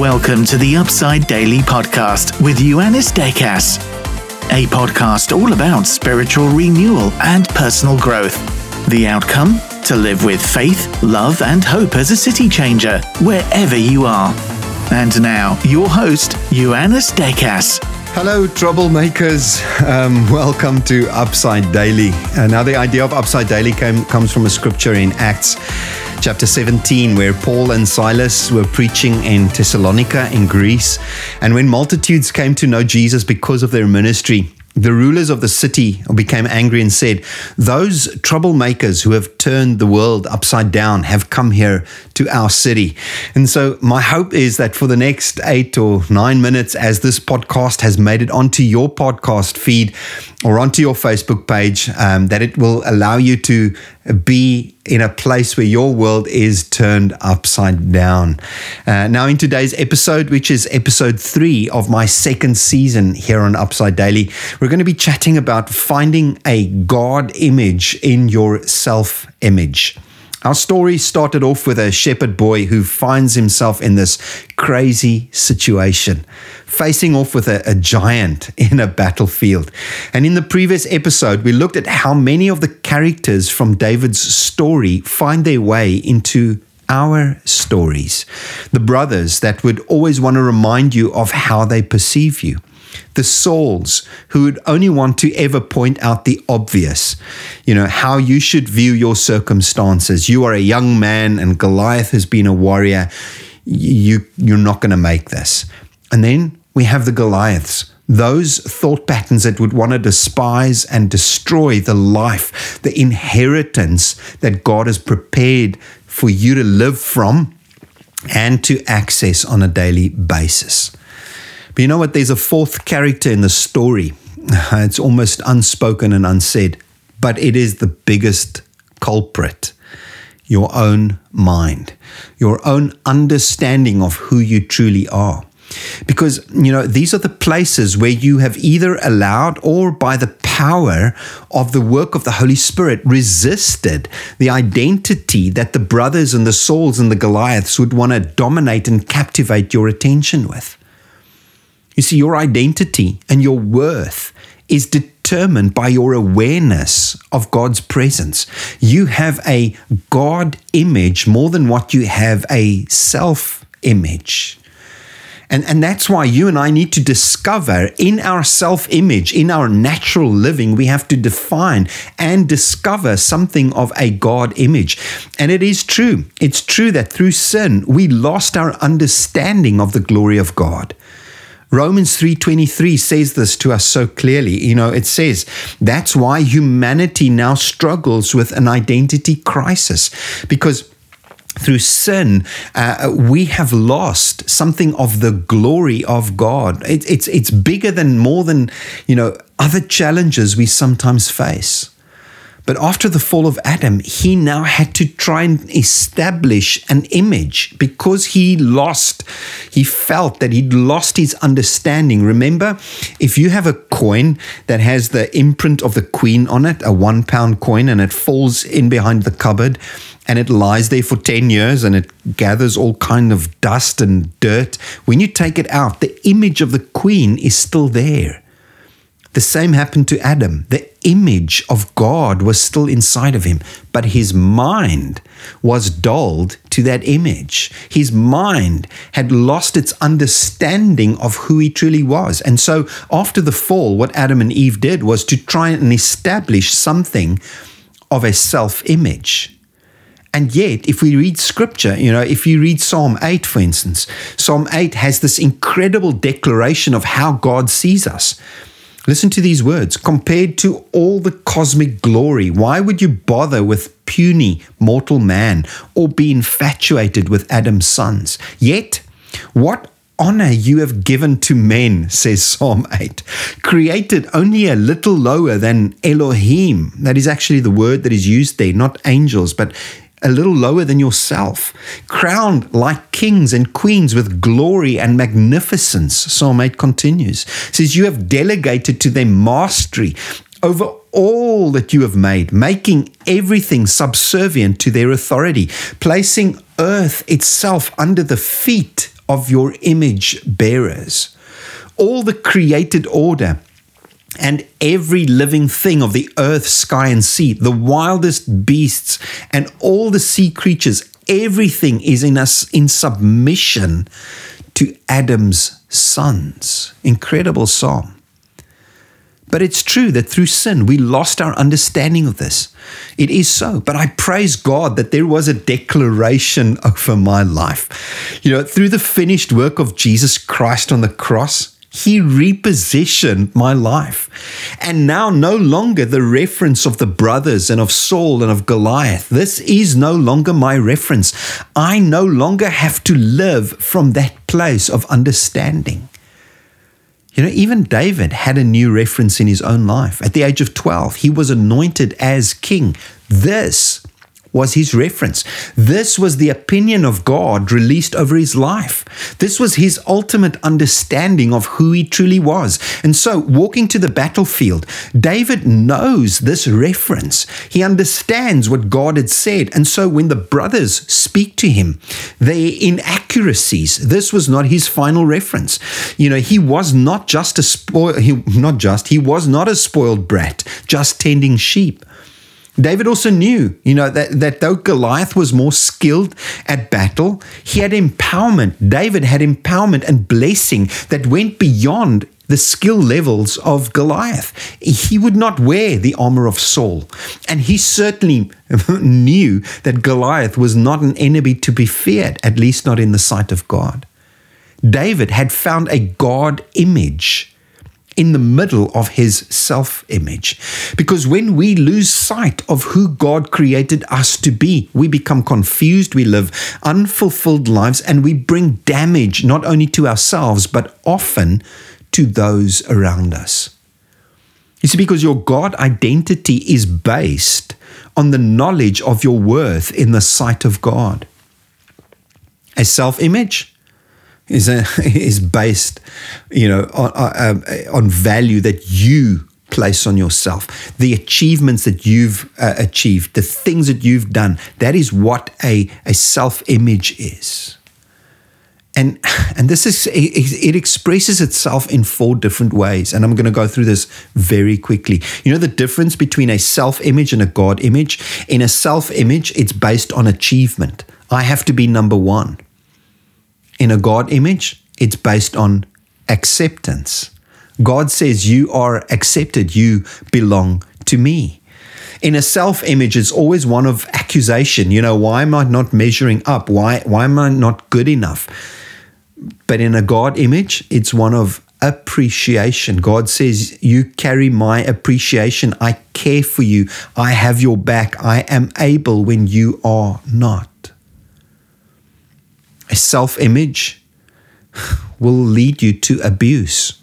Welcome to the Upside Daily Podcast with Ioannis Dekas, a podcast all about spiritual renewal and personal growth. The outcome? To live with faith, love, and hope as a city changer, wherever you are. And now, your host, Ioannis Dekas. Hello, troublemakers. Um, welcome to Upside Daily. Uh, now, the idea of Upside Daily came, comes from a scripture in Acts chapter 17, where Paul and Silas were preaching in Thessalonica in Greece. And when multitudes came to know Jesus because of their ministry, the rulers of the city became angry and said, Those troublemakers who have turned the world upside down have come here to our city. And so, my hope is that for the next eight or nine minutes, as this podcast has made it onto your podcast feed or onto your Facebook page, um, that it will allow you to be in a place where your world is turned upside down. Uh, now, in today's episode, which is episode three of my second season here on Upside Daily, we're going to be chatting about finding a God image in your self image. Our story started off with a shepherd boy who finds himself in this crazy situation, facing off with a, a, giant in a battlefield. And in the previous episode, we looked at how many of the characters from David's story find their way into our stories. The brothers that would always want to remind you of how they perceive you the Sauls who would only want to ever point out the obvious, you know, how you should view your circumstances. You are a young man and Goliath has been a warrior. You, you're not going to make this. And then we have the Goliaths, those thought patterns that would want to despise and destroy the life, the inheritance that God has prepared for you to live from and to access on a daily basis. But you know what? There's a fourth character in the story. It's almost unspoken and unsaid, but it is the biggest culprit your own mind, your own understanding of who you truly are. Because, you know, these are the places where you have either allowed or by the power of the work of the Holy Spirit resisted the identity that the brothers and the Sauls and the Goliaths would want to dominate and captivate your attention with. You see, your identity and your worth is determined by your awareness of God's presence. You have a God image more than what you have a self image. And, and that's why you and I need to discover in our self image, in our natural living, we have to define and discover something of a God image. And it is true. It's true that through sin, we lost our understanding of the glory of God. Romans 3:23 says this to us so clearly. You know, it says that's why humanity now struggles with an identity crisis because through sin, uh, we have lost something of the glory of God. It, it's it's bigger than more than you know other challenges we sometimes face. But after the fall of Adam, he now had to try and establish an image because he lost, he felt that he'd lost his understanding. Remember, if you have a coin that has the imprint of the queen on it, a one pound coin, and it falls in behind the cupboard, and it lies there for 10 years and it gathers all kind of dust and dirt when you take it out the image of the queen is still there the same happened to Adam. The image of God was still inside of him, but his mind was dulled to that image. His mind had lost its understanding of who he truly was. And so, after the fall, what Adam and Eve did was to try and establish something of a self image. And yet, if we read scripture, you know, if you read Psalm 8, for instance, Psalm 8 has this incredible declaration of how God sees us. Listen to these words compared to all the cosmic glory, why would you bother with puny mortal man or be infatuated with Adam's sons? Yet, what honor you have given to men, says Psalm 8, created only a little lower than Elohim. That is actually the word that is used there, not angels, but a little lower than yourself, crowned like kings and queens with glory and magnificence. Psalm 8 continues. Says, You have delegated to them mastery over all that you have made, making everything subservient to their authority, placing earth itself under the feet of your image bearers. All the created order and every living thing of the earth, sky, and sea, the wildest beasts, and all the sea creatures, everything is in us in submission to Adam's sons. Incredible psalm. But it's true that through sin, we lost our understanding of this. It is so. But I praise God that there was a declaration over my life. You know, through the finished work of Jesus Christ on the cross, he repositioned my life. And now, no longer the reference of the brothers and of Saul and of Goliath. This is no longer my reference. I no longer have to live from that place of understanding. You know, even David had a new reference in his own life. At the age of 12, he was anointed as king. This was his reference. This was the opinion of God released over his life. This was his ultimate understanding of who he truly was. And so, walking to the battlefield, David knows this reference. He understands what God had said. And so, when the brothers speak to him, their inaccuracies, this was not his final reference. You know, he was not just a spoil, he, not just, he was not a spoiled brat, just tending sheep. David also knew, you know, that, that though Goliath was more skilled at battle, he had empowerment. David had empowerment and blessing that went beyond the skill levels of Goliath. He would not wear the armor of Saul. And he certainly knew that Goliath was not an enemy to be feared, at least not in the sight of God. David had found a God image in the middle of his self image. Because when we lose sight of who God created us to be, we become confused, we live unfulfilled lives, and we bring damage not only to ourselves, but often to those around us. You see, because your God identity is based on the knowledge of your worth in the sight of God. A self image is a, is based, you know, on, uh, on value that you place on yourself, the achievements that you've uh, achieved, the things that you've done. That is what a, a self image is. And, and this is it expresses itself in four different ways and i'm going to go through this very quickly you know the difference between a self image and a god image in a self image it's based on achievement i have to be number 1 in a God image, it's based on acceptance. God says, You are accepted, you belong to me. In a self image, it's always one of accusation. You know, why am I not measuring up? Why, why am I not good enough? But in a God image, it's one of appreciation. God says, You carry my appreciation. I care for you. I have your back. I am able when you are not self image will lead you to abuse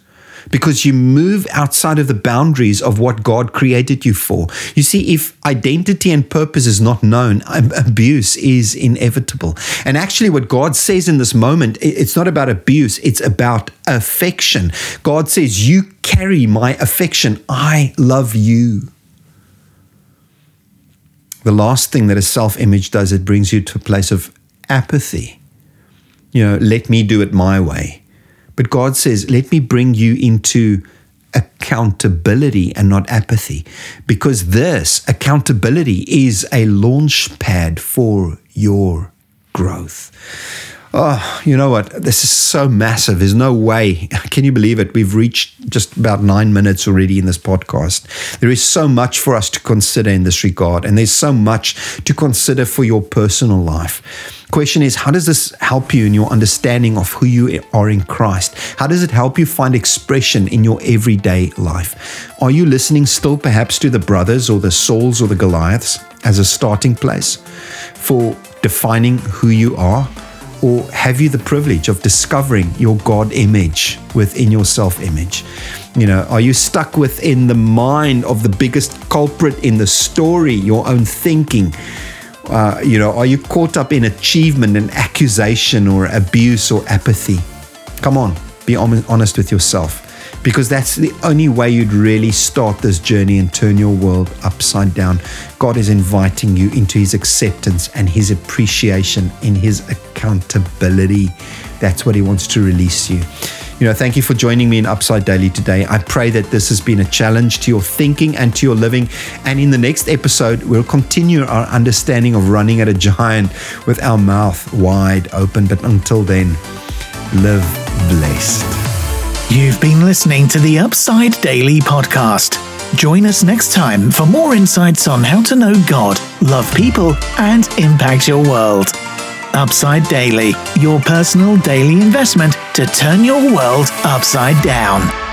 because you move outside of the boundaries of what God created you for. You see, if identity and purpose is not known, abuse is inevitable. And actually, what God says in this moment, it's not about abuse, it's about affection. God says, You carry my affection. I love you. The last thing that a self image does, it brings you to a place of apathy you know, let me do it my way. But God says, let me bring you into accountability and not apathy, because this accountability is a launch pad for your growth. Oh, you know what? This is so massive. There's no way. Can you believe it? We've reached just about nine minutes already in this podcast. There is so much for us to consider in this regard, and there's so much to consider for your personal life. Question is, how does this help you in your understanding of who you are in Christ? How does it help you find expression in your everyday life? Are you listening still perhaps to the brothers or the Sauls or the Goliaths as a starting place for defining who you are? Or have you the privilege of discovering your God image within your self image? You know, are you stuck within the mind of the biggest culprit in the story, your own thinking? Uh, you know, are you caught up in achievement and accusation or abuse or apathy? Come on, be honest with yourself because that's the only way you'd really start this journey and turn your world upside down. God is inviting you into His acceptance and His appreciation in His accountability that's what He wants to release you. You know, thank you for joining me in Upside Daily today. I pray that this has been a challenge to your thinking and to your living. And in the next episode, we'll continue our understanding of running at a giant with our mouth wide open. But until then, live blessed. You've been listening to the Upside Daily podcast. Join us next time for more insights on how to know God, love people, and impact your world. Upside Daily, your personal daily investment to turn your world upside down.